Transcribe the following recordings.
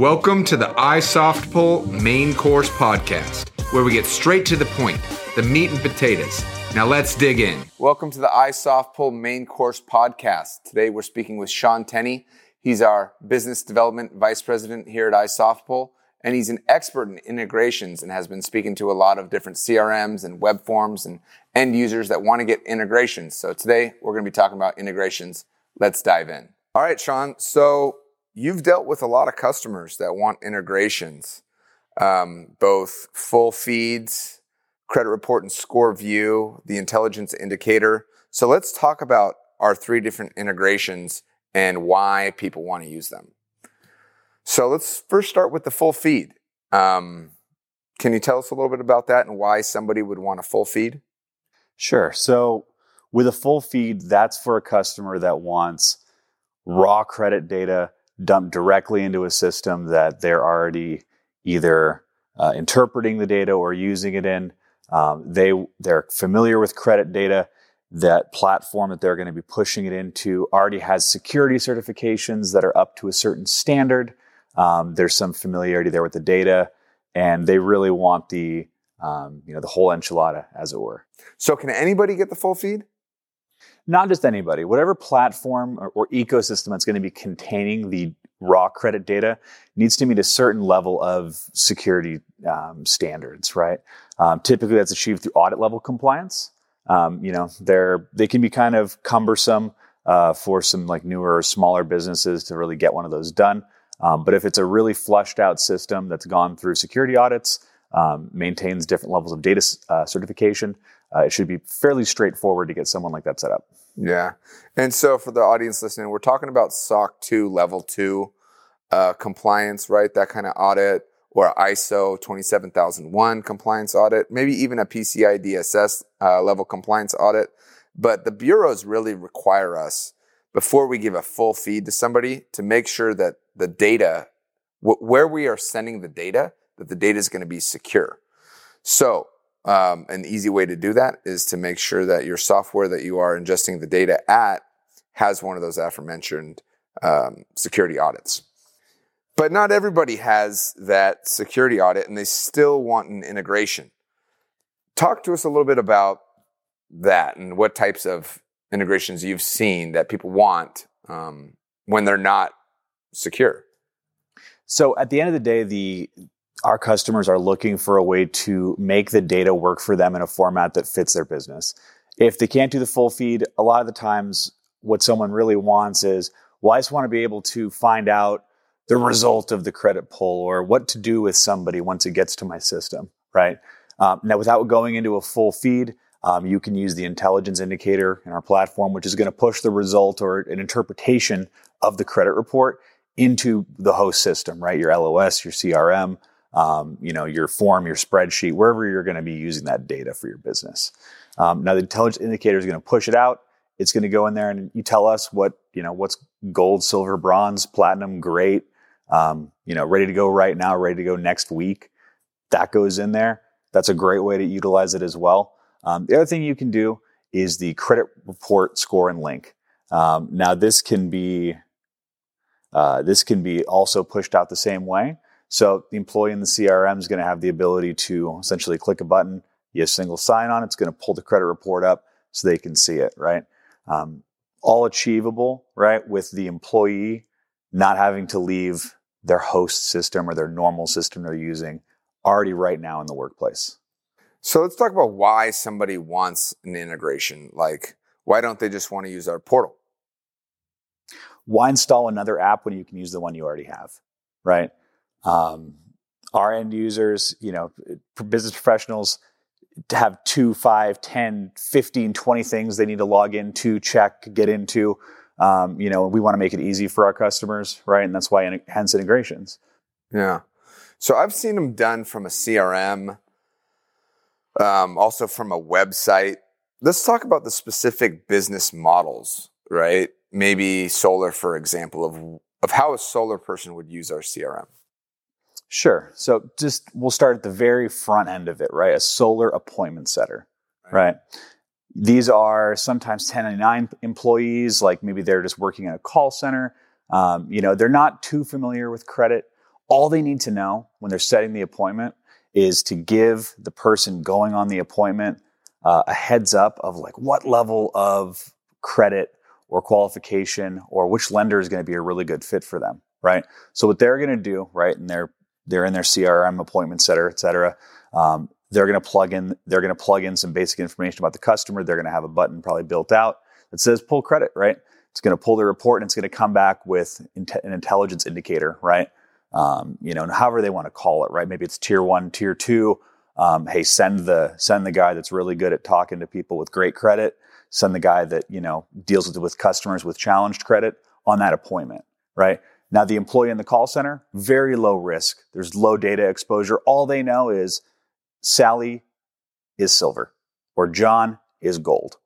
Welcome to the iSoftPull Main Course Podcast, where we get straight to the point, the meat and potatoes. Now let's dig in. Welcome to the iSoftPull Main Course Podcast. Today we're speaking with Shawn Tenny. He's our Business Development Vice President here at iSoftPull, and he's an expert in integrations and has been speaking to a lot of different CRMs and web forms and end users that want to get integrations. So today we're going to be talking about integrations. Let's dive in. All right, Shawn. So you've dealt with a lot of customers that want integrations, um, both full feeds, credit report and score view, the intelligence indicator. So let's talk about our three different integrations and why people want to use them. So let's first start with the full feed. Um, can you tell us a little bit about that and why somebody would want a full feed? Sure. So with a full feed, that's for a customer that wants raw credit data dumped directly into a system that they're already either uh, interpreting the data or using it in. Um, they they're familiar with credit data. That platform that they're going to be pushing it into already has security certifications that are up to a certain standard. Um, there's some familiarity there with the data, and they really want the um, you know the whole enchilada, as it were. So, can anybody get the full feed? Not just anybody, whatever platform or, or ecosystem that's going to be containing the raw credit data needs to meet a certain level of security um, standards, right? Um, typically, that's achieved through audit level compliance. Um, you know, they're they can be kind of cumbersome uh, for some like newer or smaller businesses to really get one of those done. Um, but if it's a really flushed out system that's gone through security audits, um, maintains different levels of data uh, certification, uh, it should be fairly straightforward to get someone like that set up. Yeah. And so for the audience listening, we're talking about SOC 2 level 2 uh, compliance, right? That kind of audit or ISO 27001 compliance audit, maybe even a PCI DSS uh, level compliance audit. But the bureaus really require us before we give a full feed to somebody to make sure that the data, wh- where we are sending the data, that the data is going to be secure. So um, an easy way to do that is to make sure that your software that you are ingesting the data at has one of those aforementioned um, security audits. But not everybody has that security audit and they still want an integration. Talk to us a little bit about that and what types of integrations you've seen that people want um, when they're not secure. So at the end of the day, the our customers are looking for a way to make the data work for them in a format that fits their business. If they can't do the full feed, a lot of the times what someone really wants is, well, I just want to be able to find out the result of the credit pull or what to do with somebody once it gets to my system, right? Um, now, without going into a full feed, um, you can use the intelligence indicator in our platform, which is going to push the result or an interpretation of the credit report into the host system, right? Your LOS, your CRM, um, you know, your form, your spreadsheet, wherever you're going to be using that data for your business. Um, now, the intelligence indicator is going to push it out. It's going to go in there and you tell us what, you know, what's gold, silver, bronze, platinum, great, um, you know, ready to go right now, ready to go next week. That goes in there. That's a great way to utilize it as well. Um, the other thing you can do is the credit report score and link. Um, now, this can be uh, this can be also pushed out the same way. So the employee in the CRM is going to have the ability to essentially click a button, you have single sign on, it's going to pull the credit report up so they can see it, right? Um, all achievable, right? With the employee not having to leave their host system or their normal system they're using already right now in the workplace. So let's talk about why somebody wants an integration. Like, why don't they just want to use our portal? Why install another app when you can use the one you already have, right? Um, our end users, you know, business professionals to have two, five, 10, 15, 20 things they need to log into, check, get into. Um, you know, we want to make it easy for our customers, right? And that's why hence integrations. Yeah. So I've seen them done from a CRM, um, also from a website. Let's talk about the specific business models, right? Maybe solar, for example, of of how a solar person would use our CRM. Sure. So just we'll start at the very front end of it, right? A solar appointment setter, right? right? These are sometimes 1099 employees, like maybe they're just working in a call center. Um, you know, they're not too familiar with credit. All they need to know when they're setting the appointment is to give the person going on the appointment uh, a heads up of like what level of credit or qualification or which lender is going to be a really good fit for them, right? So what they're going to do, right, and they're they're in their CRM appointment setter, et cetera. Um, they're going to plug in they're going to plug in some basic information about the customer. They're going to have a button probably built out that says pull credit, right? It's going to pull the report and it's going to come back with an intelligence indicator, right? Um, you know, and however they want to call it, right? Maybe it's tier one, tier two. Um, hey, send the send the guy that's really good at talking to people with great credit. Send the guy that you know deals with with customers with challenged credit on that appointment, right? Now, the employee in the call center, very low risk. There's low data exposure. All they know is Sally is silver, or John is gold,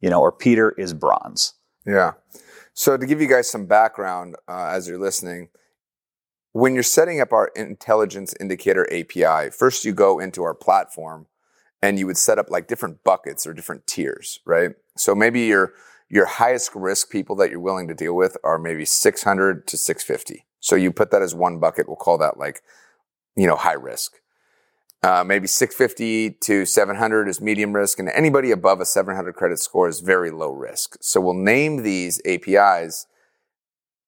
you know, or Peter is bronze. Yeah. So to give you guys some background uh, as you're listening, when you're setting up our intelligence indicator API, first you go into our platform and you would set up like different buckets or different tiers, right? So maybe your your highest risk people that you're willing to deal with are maybe 600 to 650. So you put that as one bucket. We'll call that like, you know, high risk. Uh, maybe 650 to 700 is medium risk, and anybody above a 700 credit score is very low risk. So we'll name these APIs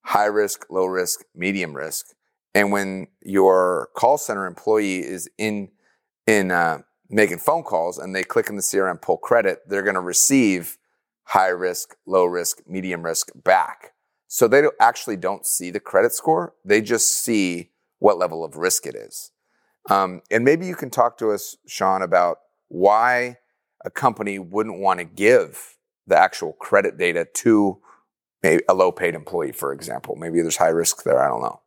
high risk, low risk, medium risk. And when your call center employee is in in uh, making phone calls and they click in the CRM pull credit, they're going to receive high risk, low risk, medium risk back. So they actually don't see the credit score; they just see what level of risk it is. Um, and maybe you can talk to us, Shawn, about why a company wouldn't want to give the actual credit data to a low paid employee, for example. Maybe there's high risk there. I don't know.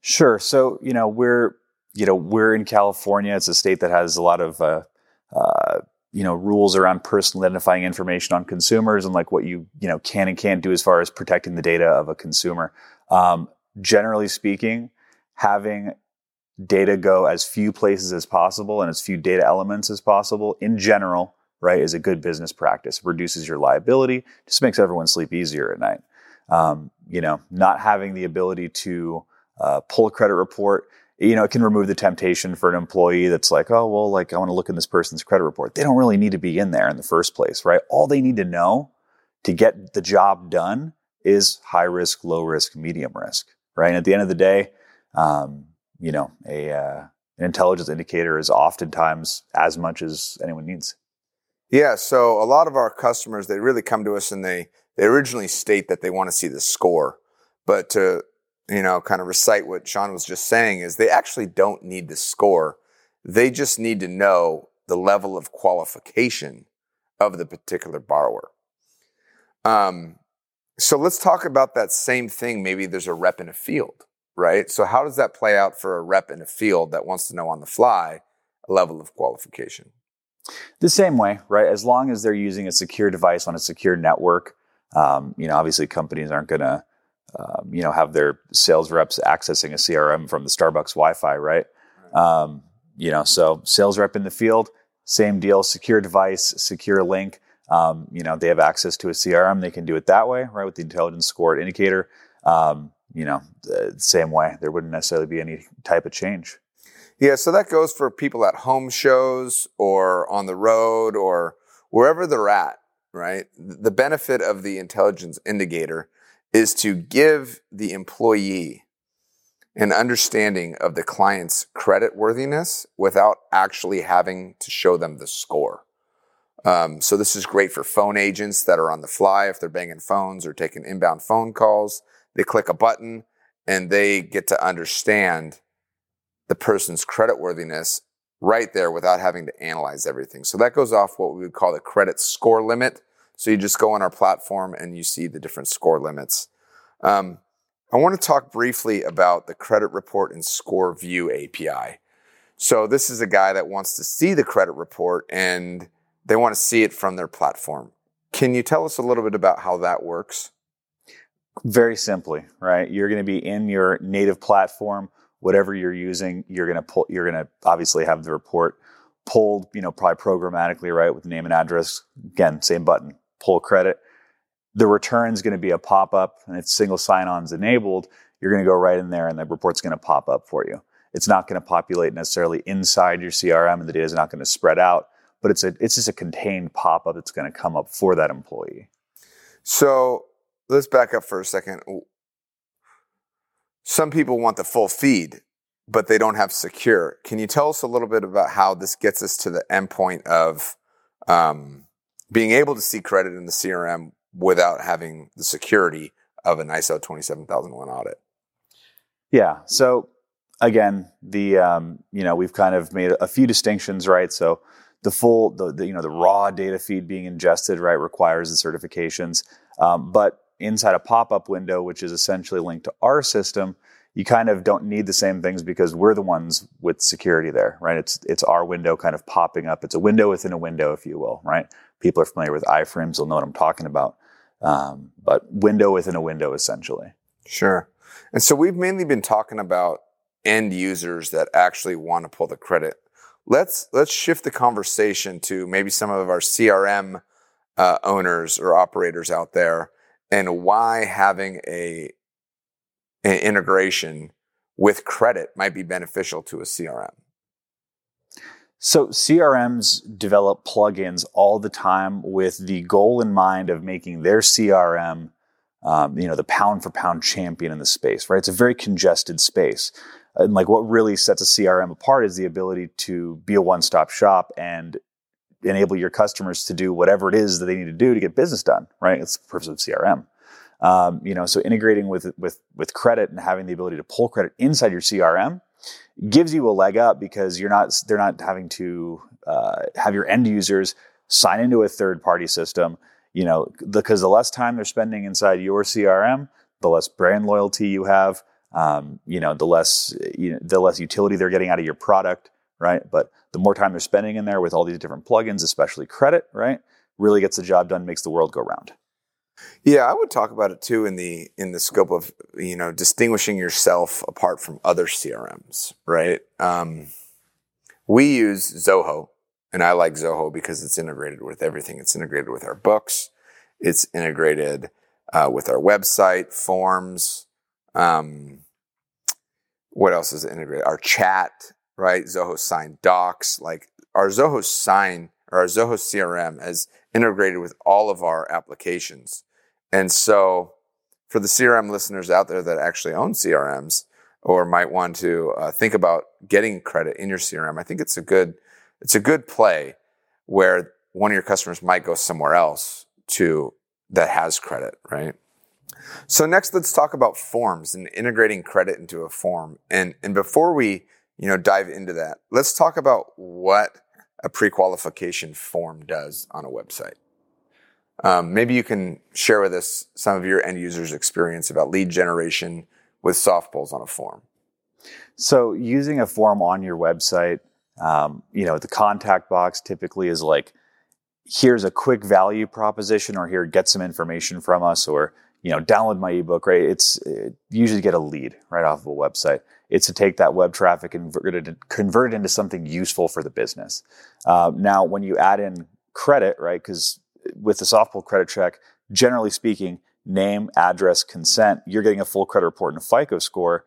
Sure. So, you know, we're, you know, we're in California. It's a state that has a lot of, uh, uh, you know, rules around personal identifying information on consumers and like what you, you know, can and can't do as far as protecting the data of a consumer. Um, generally speaking, having data go as few places as possible and as few data elements as possible in general, right, is a good business practice. It reduces your liability, just makes everyone sleep easier at night. Um, you know, not having the ability to uh, pull a credit report, you know, it can remove the temptation for an employee that's like, oh, well, like I want to look in this person's credit report. They don't really need to be in there in the first place, right? All they need to know to get the job done is high risk, low risk, medium risk, right? And at the end of the day, um, you know, a uh, an intelligence indicator is oftentimes as much as anyone needs. Yeah, so a lot of our customers they really come to us and they they originally state that they want to see the score, but to you know kind of recite what Shawn was just saying is they actually don't need to score. They just need to know the level of qualification of the particular borrower. Um, so let's talk about that same thing. Maybe there's a rep in a field right? So how does that play out for a rep in a field that wants to know on the fly a level of qualification? The same way, right? As long as they're using a secure device on a secure network, um, you know, obviously companies aren't going to, um, you know, have their sales reps accessing a CRM from the Starbucks Wi-Fi, right? Um, you know, so sales rep in the field, same deal, secure device, secure link. Um, you know, they have access to a CRM. They can do it that way, right? With the intelligence scored indicator. Um, you know, the same way. There wouldn't necessarily be any type of change. Yeah, so that goes for people at home shows or on the road or wherever they're at, right? The benefit of the intelligence indicator is to give the employee an understanding of the client's credit worthiness without actually having to show them the score. Um, so this is great for phone agents that are on the fly if they're banging phones or taking inbound phone calls. They click a button and they get to understand the person's credit worthiness right there without having to analyze everything. So that goes off what we would call the credit score limit. So you just go on our platform and you see the different score limits. Um, I want to talk briefly about the credit report and score view API. So this is a guy that wants to see the credit report and they want to see it from their platform. Can you tell us a little bit about how that works? Very simply, right? You're going to be in your native platform, whatever you're using. You're going to pull. You're going to obviously have the report pulled, you know, probably programmatically, right, with name and address. Again, same button, pull credit. The return is going to be a pop up, and it's single sign-ons enabled. You're you're going to go right in there and the report's going to pop up for you. It's not going to populate necessarily inside your CRM and the data is not going to spread out, but it's a it's just a contained pop up that's going to come up for that employee. So let's back up for a second. Some people want the full feed, but they don't have secure. Can you tell us a little bit about how this gets us to the endpoint of um, being able to see credit in the CRM without having the security of an ISO 27001 audit? Yeah. So again, the um, you know we've kind of made a few distinctions, right? So the full the, the you know the raw data feed being ingested, right, requires the certifications, um, but inside a pop-up window, which is essentially linked to our system, you kind of don't need the same things because we're the ones with security there, right? It's it's our window kind of popping up. It's a window within a window, if you will, right? People are familiar with iframes; they'll know what I'm talking about. Um, but window within a window, essentially. Sure. And so we've mainly been talking about end users that actually want to pull the credit. Let's let's shift the conversation to maybe some of our CRM uh, owners or operators out there, and why having a an integration with credit might be beneficial to a CRM. So CRMs develop plugins all the time with the goal in mind of making their CRM, um, you know, the pound for pound champion in the space. Right? It's a very congested space. And like what really sets a CRM apart is the ability to be a one-stop shop and enable your customers to do whatever it is that they need to do to get business done. Right? It's the purpose of CRM. Um, you know, so integrating with with with credit and having the ability to pull credit inside your CRM gives you a leg up because you're not they're not having to uh, have your end users sign into a third party system. You know, because the less time they're spending inside your CRM, the less brand loyalty you have. Um, you know, the less you know, the less utility they're getting out of your product, right? But the more time they're spending in there with all these different plugins, especially credit, right, really gets the job done, makes the world go round. Yeah, I would talk about it too in the in the scope of you know distinguishing yourself apart from other CRMs, right? Um, we use Zoho, and I like Zoho because it's integrated with everything. It's integrated with our books. It's integrated uh, with our website, forms. Um, what else is integrated? Our chat, right? Zoho Sign Docs, like our Zoho Sign or our Zoho CRM has integrated with all of our applications. And so, for the CRM listeners out there that actually own CRMs or might want to uh, think about getting credit in your CRM, I think it's a good it's a good play where one of your customers might go somewhere else to that has credit, right? So next, let's talk about forms and integrating credit into a form. And and before we you know dive into that, let's talk about what a pre-qualification form does on a website. Um, maybe you can share with us some of your end users' experience about lead generation with soft on a form. So, using a form on your website, um, you know, the contact box typically is like, here's a quick value proposition, or here, get some information from us, or you know, download my ebook. Right? It's it, usually get a lead right off of a website. It's to take that web traffic and convert it, convert it into something useful for the business. Uh, now, when you add in credit, right? Because with the soft pull credit check, generally speaking, name, address, consent, you're getting a full credit report and a FICO score.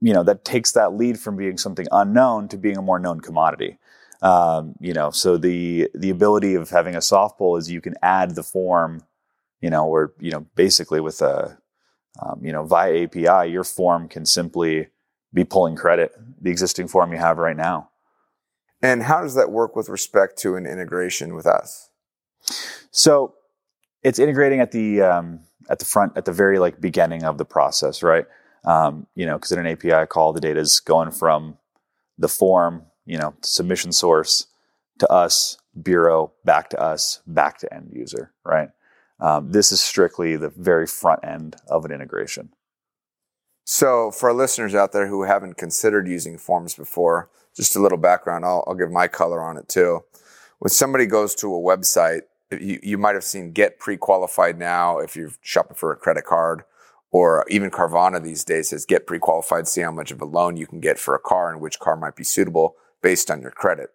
You know, that takes that lead from being something unknown to being a more known commodity. Um, you know, so the the ability of having a soft pull is you can add the form, you know, or you know, basically with a um, you know via API, your form can simply be pulling credit the existing form you have right now. And how does that work with respect to an integration with us? So it's integrating at the um, at the front at the very like beginning of the process, right? Um, you know, because in an API call, the data is going from the form, you know, submission source to us, bureau, back to us, back to end user, right? Um, this is strictly the very front end of an integration. So, for our listeners out there who haven't considered using forms before, just a little background, I'll, I'll give my color on it too. When somebody goes to a website you, you might have seen get pre-qualified now if you're shopping for a credit card or even Carvana these days says get pre-qualified, see how much of a loan you can get for a car and which car might be suitable based on your credit.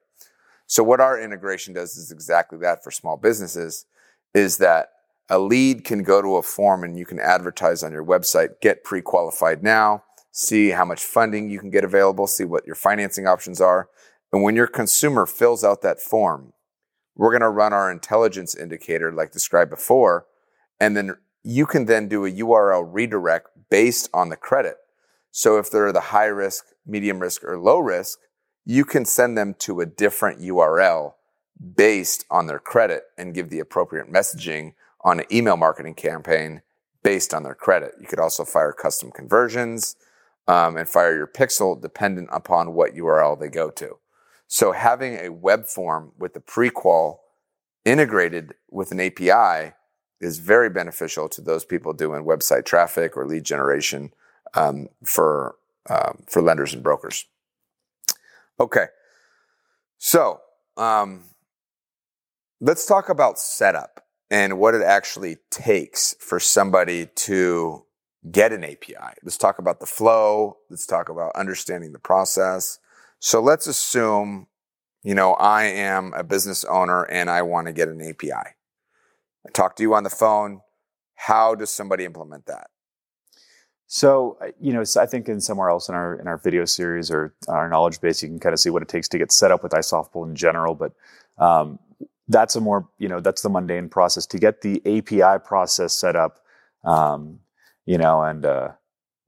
So what our integration does is exactly that for small businesses is that a lead can go to a form and you can advertise on your website, get pre qualified now, see how much funding you can get available, see what your financing options are. And when your consumer fills out that form, we're going to run our intelligence indicator like described before. And then you can then do a URL redirect based on the credit. So if they're the high risk, medium risk, or low risk, you can send them to a different URL based on their credit and give the appropriate messaging on an email marketing campaign based on their credit. You could also fire custom conversions um, and fire your pixel dependent upon what URL they go to. So having a web form with the prequal integrated with an API is very beneficial to those people doing website traffic or lead generation um, for um, for lenders and brokers. Okay, so um, let's talk about setup and what it actually takes for somebody to get an API. Let's talk about the flow. Let's talk about understanding the process. So let's assume, you know, I am a business owner and I want to get an API. I talk to you on the phone. How does somebody implement that? So, uh, you know, I think in somewhere else in our in our video series or our knowledge base, you can kind of see what it takes to get set up with iSoftPull in general. But um, that's a more, you know, that's the mundane process to get the API process set up. Um, you know, and uh,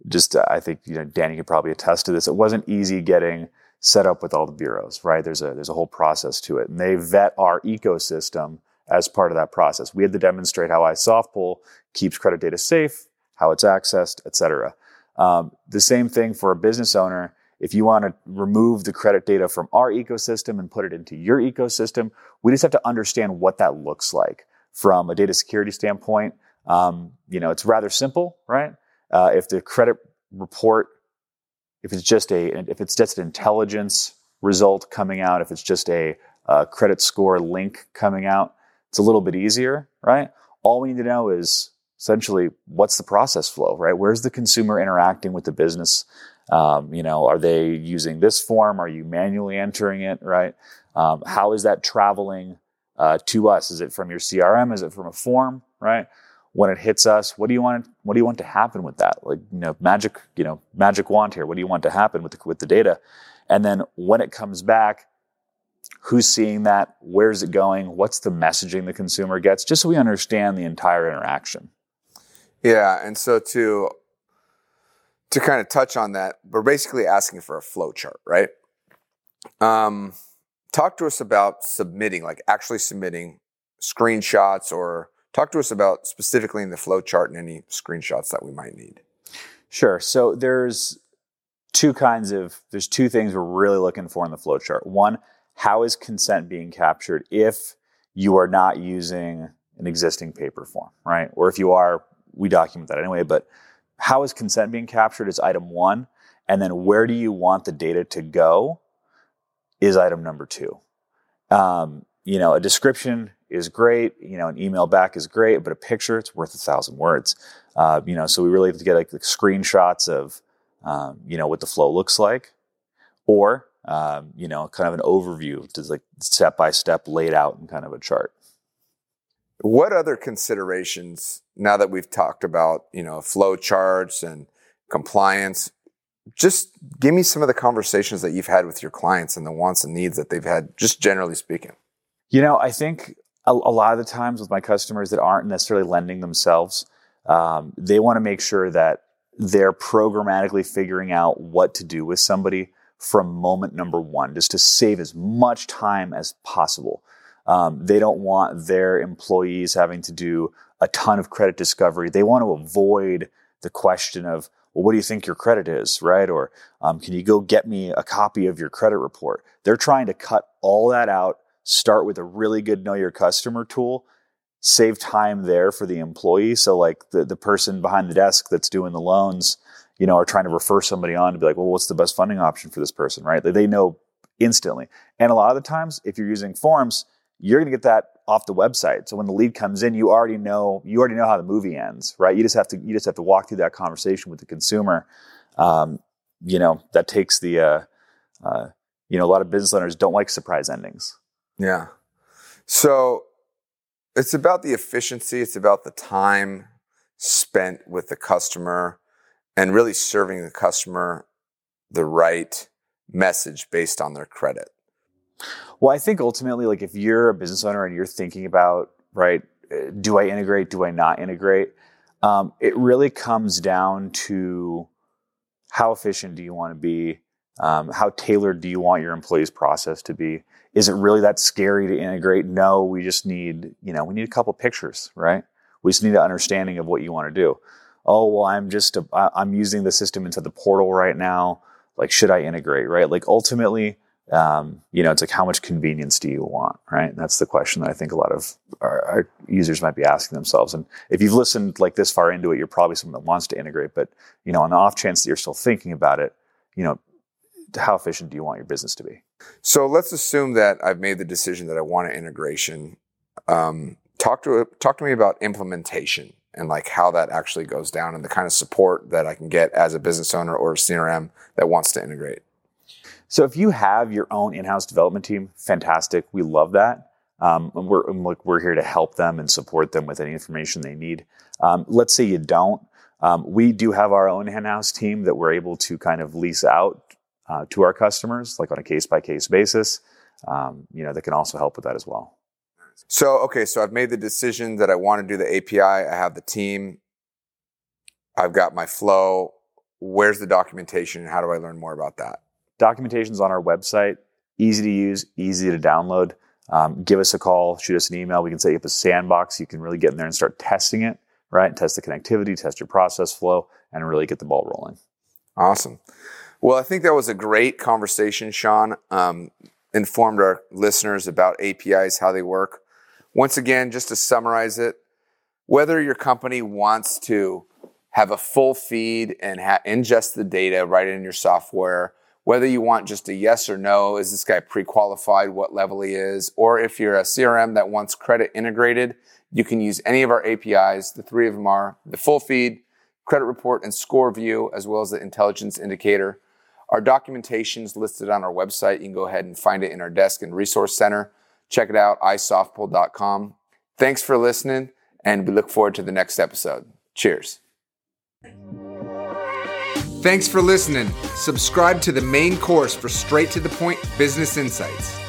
just uh, I think you know Danny could probably attest to this. It wasn't easy getting set up with all the bureaus, right? There's a there's a whole process to it, and they vet our ecosystem as part of that process. We had to demonstrate how iSoftPull keeps credit data safe, how it's accessed, et cetera. Um, the same thing for a business owner if you want to remove the credit data from our ecosystem and put it into your ecosystem, we just have to understand what that looks like from a data security standpoint. Um, you know, it's rather simple, right? Uh, if the credit report, if it's just a, if it's just an intelligence result coming out, if it's just a, a credit score link coming out, it's a little bit easier, right? All we need to know is essentially what's the process flow, right? Where's the consumer interacting with the business? Um, you know, are they using this form? Are you manually entering it? Right? Um, how is that traveling uh, to us? Is it from your CRM? Is it from a form? Right? When it hits us, what do you want? What do you want to happen with that? Like you know, magic. You know, magic wand here. What do you want to happen with the, with the data? And then when it comes back, who's seeing that? Where's it going? What's the messaging the consumer gets? Just so we understand the entire interaction. Yeah, and so to to kind of touch on that, we're basically asking for a flow chart, right? Um, talk to us about submitting, like actually submitting screenshots, or talk to us about specifically in the flow chart and any screenshots that we might need. Sure. So there's two kinds of there's two things we're really looking for in the flow chart. One, how is consent being captured if you are not using an existing paper form, right? Or if you are, we document that anyway, but how is consent being captured is item one. And then where do you want the data to go is item number two. Um, you know, a description is great. You know, an email back is great, but a picture, it's worth a thousand words. Uh, you know, so we really have to get like the screenshots of, um, you know, what the flow looks like or, um, you know, kind of an overview, just like step by step laid out in kind of a chart. What other considerations, now that we've talked about, you know, flow charts and compliance, just give me some of the conversations that you've had with your clients and the wants and needs that they've had, just generally speaking. You know, I think a, a lot of the times with my customers that aren't necessarily lending themselves, um, they want to make sure that they're programmatically figuring out what to do with somebody from moment number one, just to save as much time as possible. Um, they don't want their employees having to do a ton of credit discovery. They want to avoid the question of, well, what do you think your credit is, right? Or um, can you go get me a copy of your credit report? They're trying to cut all that out, start with a really good know your customer tool, save time there for the employee. So, like the, the person behind the desk that's doing the loans, you know, are trying to refer somebody on to be like, well, what's the best funding option for this person, right? They they know instantly. And a lot of the times, if you're using forms, you're going to get that off the website. So when the lead comes in, you already know you already know how the movie ends, right? You just have to you just have to walk through that conversation with the consumer. Um, you know that takes the uh, uh, you know a lot of business owners don't like surprise endings. Yeah. So It's about the efficiency, it's about the time spent with the customer and really serving the customer the right message based on their credit. Well, I think ultimately, like if you're a business owner and you're thinking about, right, do I integrate? Do I not integrate? Um, it really comes down to how efficient do you want to be? Um, how tailored do you want your employees' process to be? Is it really that scary to integrate? No, we just need, you know, we need a couple pictures, right? We just need an understanding of what you want to do. Oh, well, I'm just, a, I'm using the system into the portal right now. Like, should I integrate, right? Like, ultimately, um, you know, it's like how much convenience do you want, right? And that's the question that I think a lot of our, our, users might be asking themselves. And if you've listened like this far into it, you're probably someone that wants to integrate. But you know, on the off chance that you're still thinking about it, you know, how efficient do you want your business to be? So let's assume that I've made the decision that I want an integration. Um, talk to talk to me about implementation and like how that actually goes down and the kind of support that I can get as a business owner or a CRM that wants to integrate. So if you have your own in-house development team, fantastic. We love that. Um, and we're and look, we're here to help them and support them with any information they need. Um, let's say you don't. Um, we do have our own in-house team that we're able to kind of lease out uh, to our customers, like on a case-by-case basis. Um, you know, that can also help with that as well. So okay, so I've made the decision that I want to do the API. I have the team. I've got my flow. Where's the documentation, and how do I learn more about that? Documentation's on our website. Easy to use, easy to download. Um, give us a call, shoot us an email. We can set you up a sandbox. You can really get in there and start testing it, right? Test the connectivity, test your process flow, and really get the ball rolling. Awesome. Well, I think that was a great conversation, Shawn. Um, informed our listeners about APIs, how they work. Once again, just to summarize it, whether your company wants to have a full feed and ha- ingest the data right in your software, whether you want just a yes or no, is this guy pre-qualified, what level he is, or if you're a CRM that wants credit integrated, you can use any of our APIs. The three of them are the full feed, credit report, and score view, as well as the intelligence indicator. Our documentation is listed on our website. You can go ahead and find it in our desk and resource center. Check it out, isoftpull.com. Thanks for listening, and we look forward to the next episode. Cheers. Thanks for listening. Subscribe to the main course for straight to the point business insights.